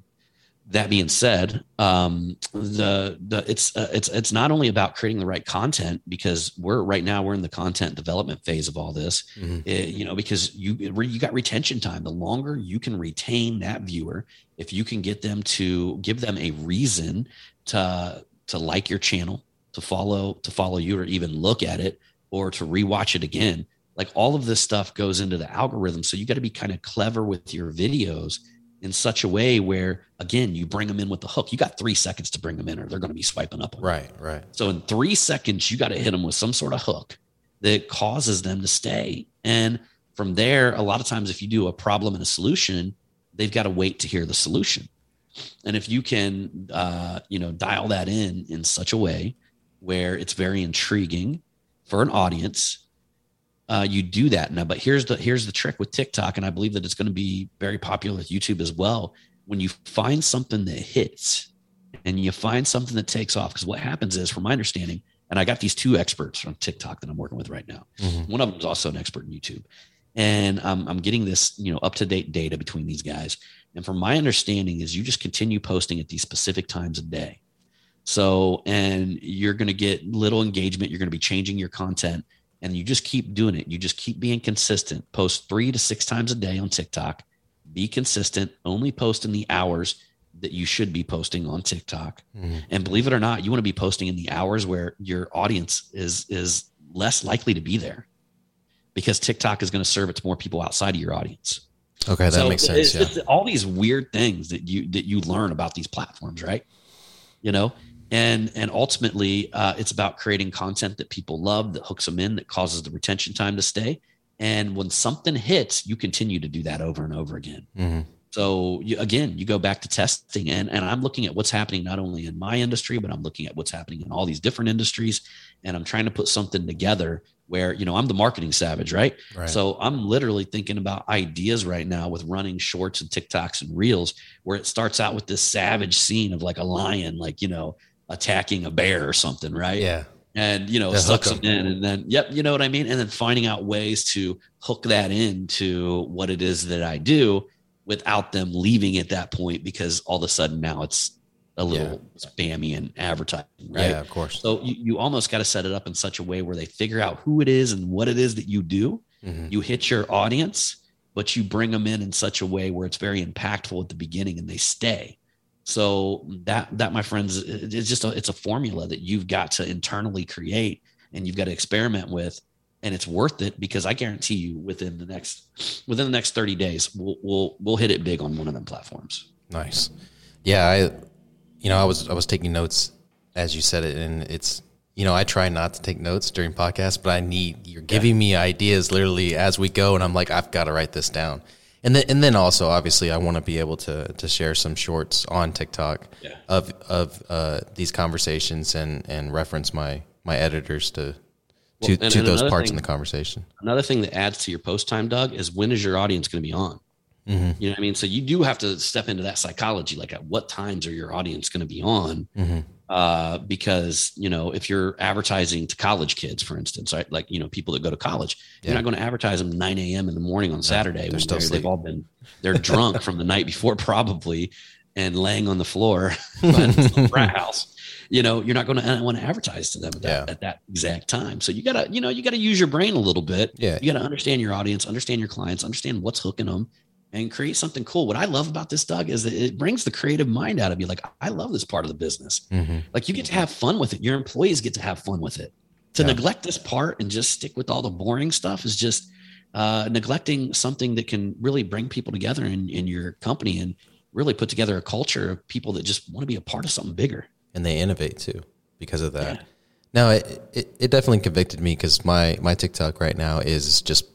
that being said, um, the the it's uh, it's it's not only about creating the right content because we're right now we're in the content development phase of all this. Mm-hmm. It, eh, you know, because you you got retention time. The longer you can retain that viewer, if you can get them to give them a reason to to like your channel, to follow, to follow you, or even look at it, or to rewatch it again. Like all of this stuff goes into the algorithm. So you got to be kind of clever with your videos in such a way where, again, you bring them in with the hook. You got three seconds to bring them in, or they're going to be swiping up. right, right. So in three seconds, you got to hit them with some sort of hook that causes them to stay. And from there, a lot of times, if you do a problem and a solution, they've got to wait to hear the solution. And if you can, uh, you know, dial that in in such a way where it's very intriguing for an audience, uh, you do that now. But here's the here's the trick with TikTok, and I believe that it's going to be very popular with YouTube as well. When you find something that hits, and you find something that takes off, because what happens is, from my understanding, and I got these two experts from TikTok that I'm working with right now. Mhm. One of them is also an expert in YouTube, and um, I'm getting this, you know, up to date data between these guys. And from my understanding, is you just continue posting at these specific times a day. So, and you're going to get little engagement. You're going to be changing your content, and you just keep doing it. You just keep being consistent. Post three to six times a day on TikTok. Be consistent. Only post in the hours that you should be posting on TikTok. Mhm. And believe it or not, you want to be posting in the hours where your audience is is less likely to be there, because TikTok is going to serve it to more people outside of your audience. Okay, that So makes it's sense. Yeah. just all these weird things that you that you learn about these platforms, right? You know, and and ultimately, uh, it's about creating content that people love, that hooks them in, that causes the retention time to stay. And when something hits, you continue to do that over and over again. Mhm. So you, again, you go back to testing, and and I'm looking at what's happening not only in my industry, but I'm looking at what's happening in all these different industries, and I'm trying to put something together where you know I'm the marketing savage, right? Right. So I'm literally thinking about ideas right now with running shorts and TikToks and reels where it starts out with this savage scene of like a lion, like you know, attacking a bear or something, right? yeah. and you know Yeah, sucks them in and then yep you know what i mean and then finding out ways to hook that into what it is that i do without them leaving at that point because all of a sudden now it's a little spammy and advertising right Yeah, of course. so you, you almost got to set it up in such a way where they figure out who it is and what it is that you do Mhm. you hit your audience but you bring them in in such a way where it's very impactful at the beginning and they stay so that that my friends it's just a, it's a formula that you've got to internally create and you've got to experiment with and it's worth it because i guarantee you within the next within the next 30 days we'll we'll, we'll hit it big on one of them platforms Nice. Yeah, I you know, I was I was taking notes as you said it and it's you know, I try not to take notes during podcasts, but I need you're giving me ideas literally as we go and I'm like I've got to write this down. And then and then also obviously I want to be able to to share some shorts on TikTok Yeah. of of uh, these conversations and and reference my my editors to to, Well, and- to and those parts thing- in the conversation. another thing that adds to your post time doug is when is your audience going to be on Mhm. you know what i mean so you do have to step into that psychology like at what times are your audience going to be on Mhm. Uh, because you know if you're advertising to college kids, for instance, right? Like you know people that go to college, Yeah. you're not going to advertise them 9 a.m. in the morning on Saturday they're they've all been they're drunk from the night before probably and laying on the floor it's frat house. You know, you're not going to want to advertise to them at that, Yeah. at that exact time. So you gotta, you know, you gotta use your brain a little bit. Yeah. You gotta understand your audience, understand your clients, understand what's hooking them, and create something cool. What I love about this, Doug, is that it brings the creative mind out of you. Like I love this part of the business. Mhm. Like you get to have fun with it. Your employees get to have fun with it. To Yeah. neglect this part and just stick with all the boring stuff is just uh, neglecting something that can really bring people together in, in your company and really put together a culture of people that just want to be a part of something bigger. and they innovate too because of that. Yeah. No, it, it it definitely convicted me because my my TikTok right now is just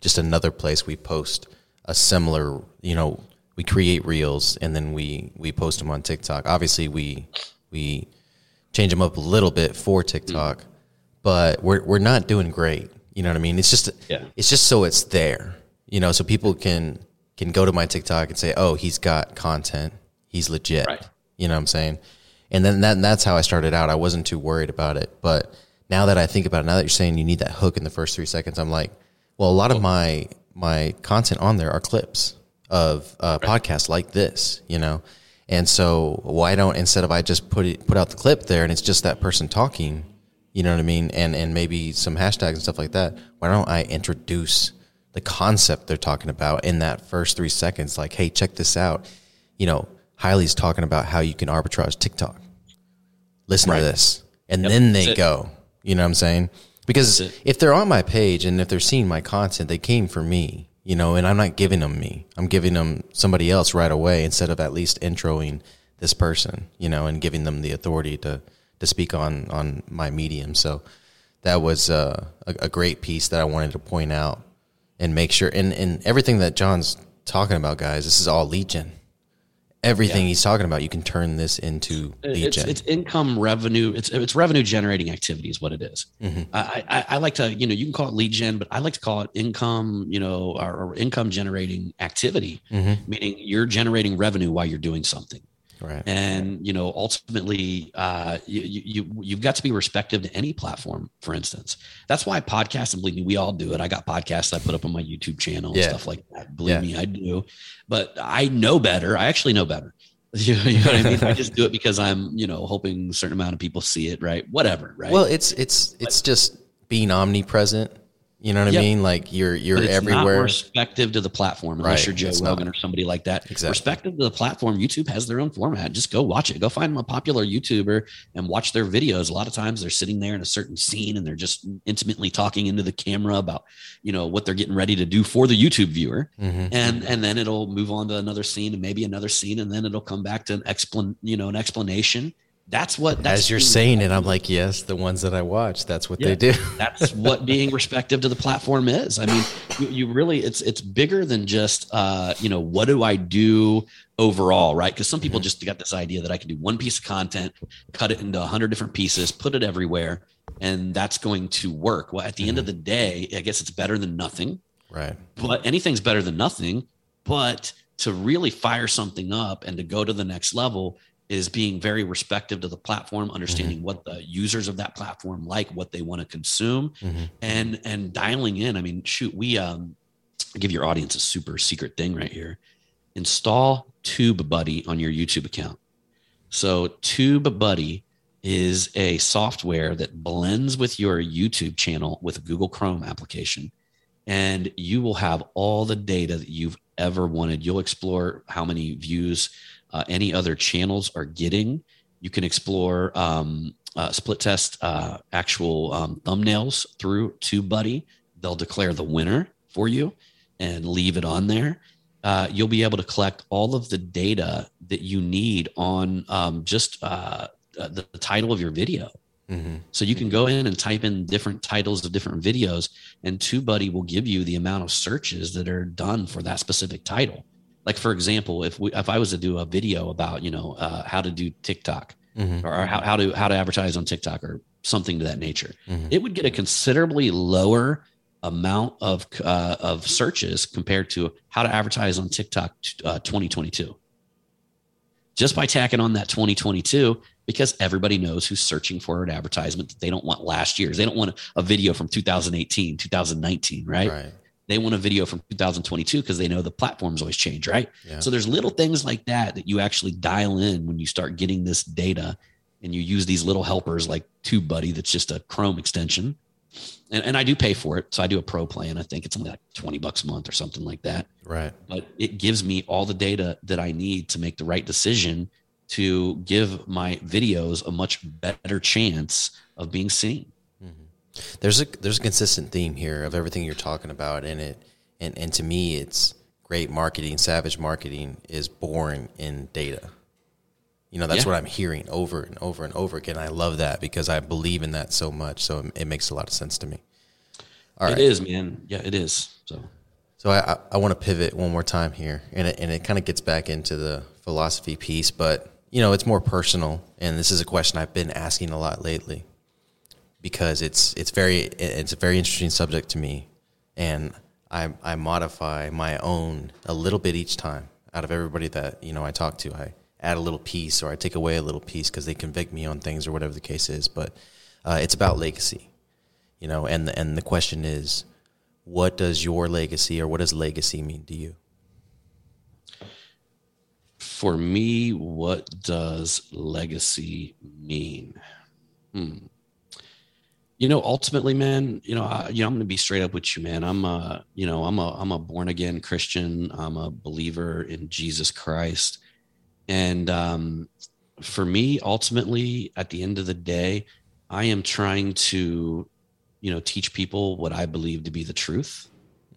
just another place we post a similar. You know, we create reels and then we we post them on TikTok. Obviously, we we change them up a little bit for TikTok, mm-hmm. but we're we're not doing great. You know what I mean? It's just Yeah. it's just so it's there. You know, so people can can go to my TikTok and say, "Oh, he's got content. He's legit." Right. You know what I'm saying? And then that, and that's how I started out. I wasn't too worried about it. But now that I think about it, now that you're saying you need that hook in the first three seconds, I'm like, well, a lot of my my content on there are clips of uh, podcasts like this, you know. And so why don't instead of I just put it put out the clip there and it's just that person talking, you know what I mean, and and maybe some hashtags and stuff like that. Why don't I introduce the concept they're talking about in that first three seconds? Like, hey, check this out. You know, Highley's talking about how you can arbitrage TikTok. listen Right. to this, and Yep, then they go. You know what I'm saying? Because if they're on my page and if they're seeing my content, they came for me. You know, and I'm not giving them me. I'm giving them somebody else right away instead of at least introing this person. You know, and giving them the authority to to speak on on my medium. So that was uh, a, a great piece that I wanted to point out and make sure. And and everything that John's talking about, guys, this is all lead Everything he's talking about, you can turn this into lead it's, gen. it's income revenue. It's it's revenue generating activity is what it is. Mm-hmm. I, I I like to you know you can call it lead gen, but I like to call it income you know or, or income generating activity, Mm-hmm. meaning you're generating revenue while you're doing something. Right. and you know ultimately uh, you, you you've got to be respective to any platform for instance. That's why podcasts and believe me we all do it. I got podcasts i put up on my youtube channel and Yeah. stuff like that. Believe Yeah. me i do. But i know better. I actually know better. You know, you know what i mean? I just do it because i'm you know hoping a certain amount of people see it right? Whatever right? Well, it's it's it's just being omnipresent. You know what Yeah. I mean? Like you're you're but it's everywhere. not respective to the platform unless Right, you're Joe it's Rogan not. or somebody like that. Exactly. Respective to the platform, YouTube has their own format. Just go watch it. Go find a popular YouTuber and watch their videos. A lot of times they're sitting there in a certain scene and they're just intimately talking into the camera about, you know, what they're getting ready to do for the YouTube viewer. Mhm. And and then it'll move on to another scene and maybe another scene and then it'll come back to an explan, you know, an explanation. That's what that's As you're saying it, I'm like, yes, the ones that I watch, that's what they do. that's what being respective to the platform is. I mean, you, you really it's it's bigger than just uh, you know, what do I do overall, right? Because some people Mm-hmm. just got this idea that I can do one piece of content, cut it into a hundred different pieces, put it everywhere, and that's going to work. Well, at the end Mm-hmm. of the day, I guess it's better than nothing right. but anything's better than nothing. But to really fire something up and to go to the next level is being very respective to the platform, understanding what the users of that platform like, what they want to consume, Mhm. and and dialing in. I mean, shoot, we um give your audience a super secret thing right here. Install TubeBuddy on your YouTube account. So TubeBuddy is a software that blends with your YouTube channel with a Google Chrome application and you will have all the data that you've ever wanted. You'll explore how many views uh, any other channels are getting. You can explore um, uh, split test uh, actual um, thumbnails through TubeBuddy. They'll declare the winner for you and leave it on there. Uh, you'll be able to collect all of the data that you need on um, just uh, uh, the, the title of your video. hmm So you can go in and type in different titles of different videos, and TubeBuddy will give you the amount of searches that are done for that specific title. Like for example, if we if I was to do a video about you know uh, how to do TikTok hmm or how, how to how to advertise on TikTok or something to that nature, Mhm. it would get a considerably lower amount of uh, of searches compared to how to advertise on TikTok uh, 2022. Just by tacking on that 2022, because everybody knows who's searching for an advertisement that they don't want last year's. They don't want a video from 2018, 2019, right? Right. They want a video from 2022 because they know the platforms always change, right? Yeah. So there's little things like that that you actually dial in when you start getting this data and you use these little helpers like TubeBuddy that's just a Chrome extension. And, and I do pay for it. So I do a pro plan. I think it's only like 20 bucks a month or something like that. Right. But it gives me all the data that I need to make the right decision to give my videos a much better chance of being seen. There's a there's a consistent theme here of everything you're talking about, and it and and to me, it's great marketing. Savage marketing is born in data. You know, that's Yeah. what I'm hearing over and over and over again. I love that because I believe in that so much. So it makes a lot of sense to me. All right. It is, man. Yeah, it is. So So I, I, I want to pivot one more time here, and it, and it kind of gets back into the philosophy piece, but you know it's more personal, and this is a question I've been asking a lot lately because it's it's very it's a very interesting subject to me, and I I modify my own a little bit each time out of everybody that you know I talk to. I add a little piece or I take away a little piece because they convict me on things or whatever the case is, but uh, it's about legacy, you know, and and the question is what does your legacy or what does legacy mean to you? for me, what does legacy mean? Hmm. You know, ultimately, man, you know, I, you know, I'm going to be straight up with you, man. I'm a, you know, I'm a, I'm a born again Christian. I'm a believer in Jesus Christ, and um, for me, ultimately, at the end of the day, I am trying to, you know, teach people what I believe to be the truth.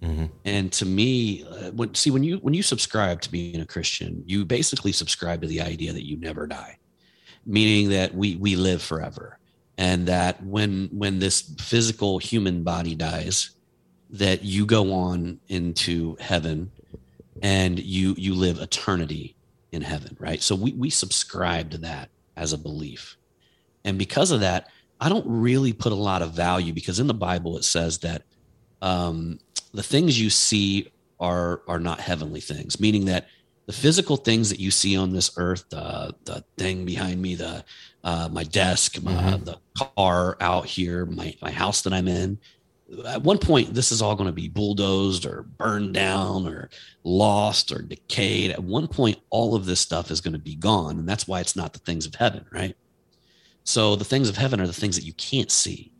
Mm-hmm. And to me, uh, when see when you when you subscribe to being a Christian, you basically subscribe to the idea that you never die, meaning that we we live forever, and that when when this physical human body dies, that you go on into heaven, and you you live eternity in heaven, right? So we we subscribe to that as a belief, and because of that, I don't really put a lot of value because in the Bible it says that um, the things you see are are not heavenly things, meaning that the physical things that you see on this earth, the the thing behind me, the uh, my desk, my, mm-hmm. the car out here, my my house that I'm in. At one point, this is all going to be bulldozed or burned down or lost or decayed. At one point, all of this stuff is going to be gone, and that's why it's not the things of heaven, right? So the things of heaven are the things that you can't see.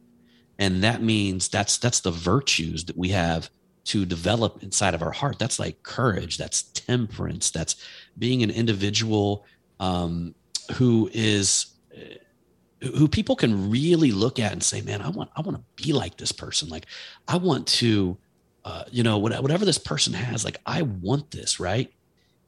And that means that's that's the virtues that we have to develop inside of our heart. That's like courage, that's temperance, that's being an individual um, who is who people can really look at and say, "Man, I want I want to be like this person. Like, I want to, uh, you know, whatever this person has. Like, I want this, right?"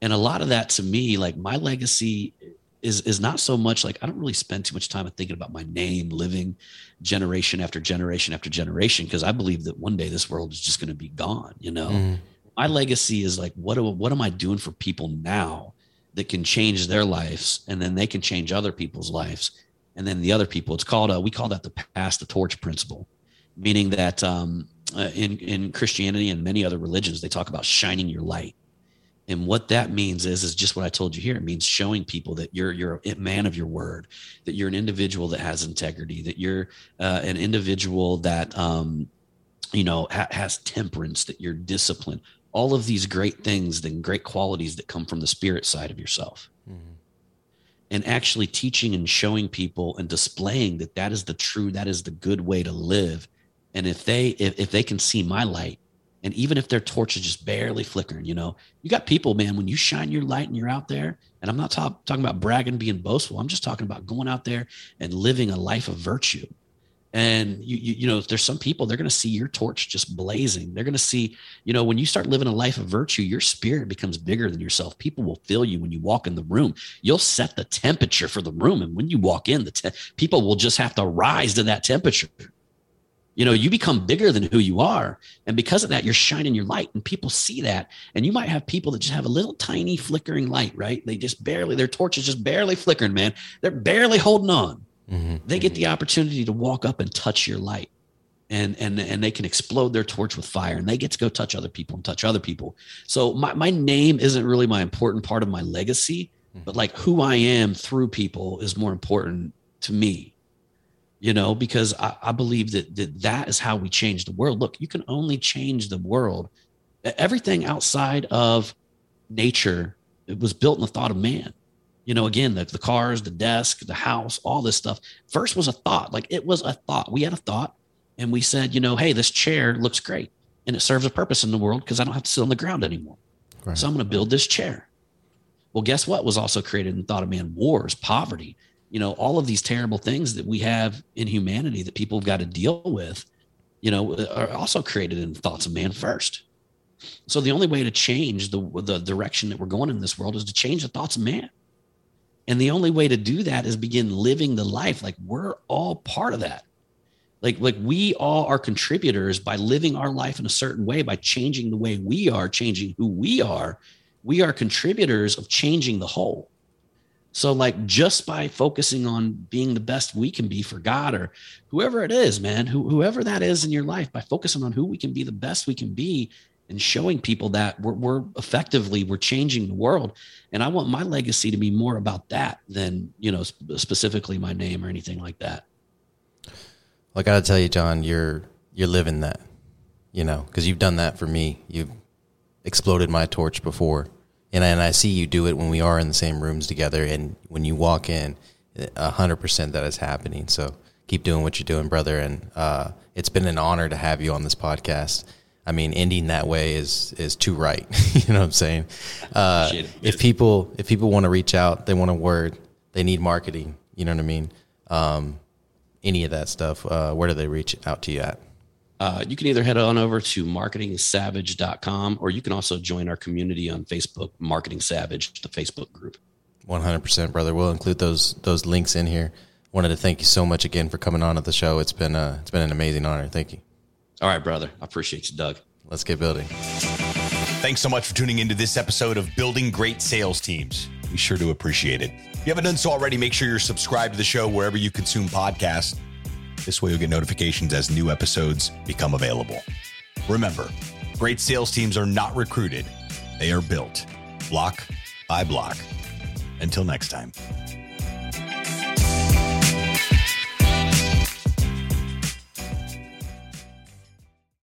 And a lot of that to me, like my legacy is is not so much like I don't really spend too much time thinking about my name living generation after generation after generation because I believe that one day this world is just going to be gone. You know, mm. my legacy is like what what am I doing for people now that can change their lives and then they can change other people's lives and then the other people. It's called a, we call that the pass the torch principle, meaning that um, uh, in in Christianity and many other religions they talk about shining your light and what that means is is just what I told you here. It means showing people that you're you're a man of your word, that you're an individual that has integrity, that you're uh, an individual that um, you know ha- has temperance, that you're disciplined. All of these great things, and great qualities that come from the spirit side of yourself. Mm-hmm. And actually teaching and showing people and displaying that that is the true, that is the good way to live. And if they if, if they can see my light, and even if their torch is just barely flickering, you know, you got people, man, when you shine your light and you're out there, and I'm not talk, talking about bragging, being boastful. I'm just talking about going out there and living a life of virtue. And you, you, you know, there's some people they're going to see your torch just blazing. They're going to see, you know, when you start living a life of virtue, your spirit becomes bigger than yourself. People will feel you when you walk in the room. You'll set the temperature for the room, and when you walk in, the te- people will just have to rise to that temperature you know you become bigger than who you are. And because of that you're shining your light and people see that. And you might have people that just have a little tiny flickering light right? They just barely their torch is just barely flickering man. They're barely holding on. Mm-hmm. they get the opportunity to walk up and touch your light. And and and they can explode their torch with fire and they get to go touch other people and touch other people. So my, my name isn't really my important part of my legacy mm-hmm. but like who i am through people is more important to me you know, because I, I believe that, that that is how we change the world. Look, you can only change the world. Everything outside of nature, it was built in the thought of man. You know, again, the, the cars, the desk, the house, all this stuff. First was a thought, like it was a thought. We had a thought and we said, you know, hey, this chair looks great and it serves a purpose in the world because I don't have to sit on the ground anymore. Right. So I'm going to build this chair. Well, guess what was also created in the thought of man? Wars, poverty, you know all of these terrible things that we have in humanity that people have got to deal with you know are also created in thoughts of man first. So the only way to change the the direction that we're going in this world is to change the thoughts of man. And the only way to do that is begin living the life like we're all part of that. Like like we all are contributors by living our life in a certain way by changing the way we are changing who we are. We are contributors of changing the whole so, like, just by focusing on being the best we can be for God or whoever it is, man, who, whoever that is in your life, by focusing on who we can be the best we can be and showing people that we're, we're effectively we're changing the world. And I want my legacy to be more about that than you know specifically my name or anything like that. Well, I got to tell you, John, you're you're living that, you know, because you've done that for me. You've exploded my torch before and I, and I see you do it when we are in the same rooms together, and when you walk in, hundred percent that is happening. So keep doing what you're doing, brother. And uh, it's been an honor to have you on this podcast. I mean, ending that way is is too right. you know what I'm saying? Uh, if people if people want to reach out, they want a word. they need marketing, you know what I mean? Um, any of that stuff, uh, where do they reach out to you at? Uh, you can either head on over to marketingsavage.com or you can also join our community on Facebook, Marketing Savage, the Facebook group. 100%, brother. We'll include those those links in here. Wanted to thank you so much again for coming on to the show. It's been uh, it's been an amazing honor. Thank you. All right, brother. I appreciate you, Doug. Let's get building. Thanks so much for tuning into this episode of Building Great Sales Teams. We sure do appreciate it. If you haven't done so already, make sure you're subscribed to the show wherever you consume podcasts. This way you'll get notifications as new episodes become available. Remember, great sales teams are not recruited, they are built block by block. Until next time.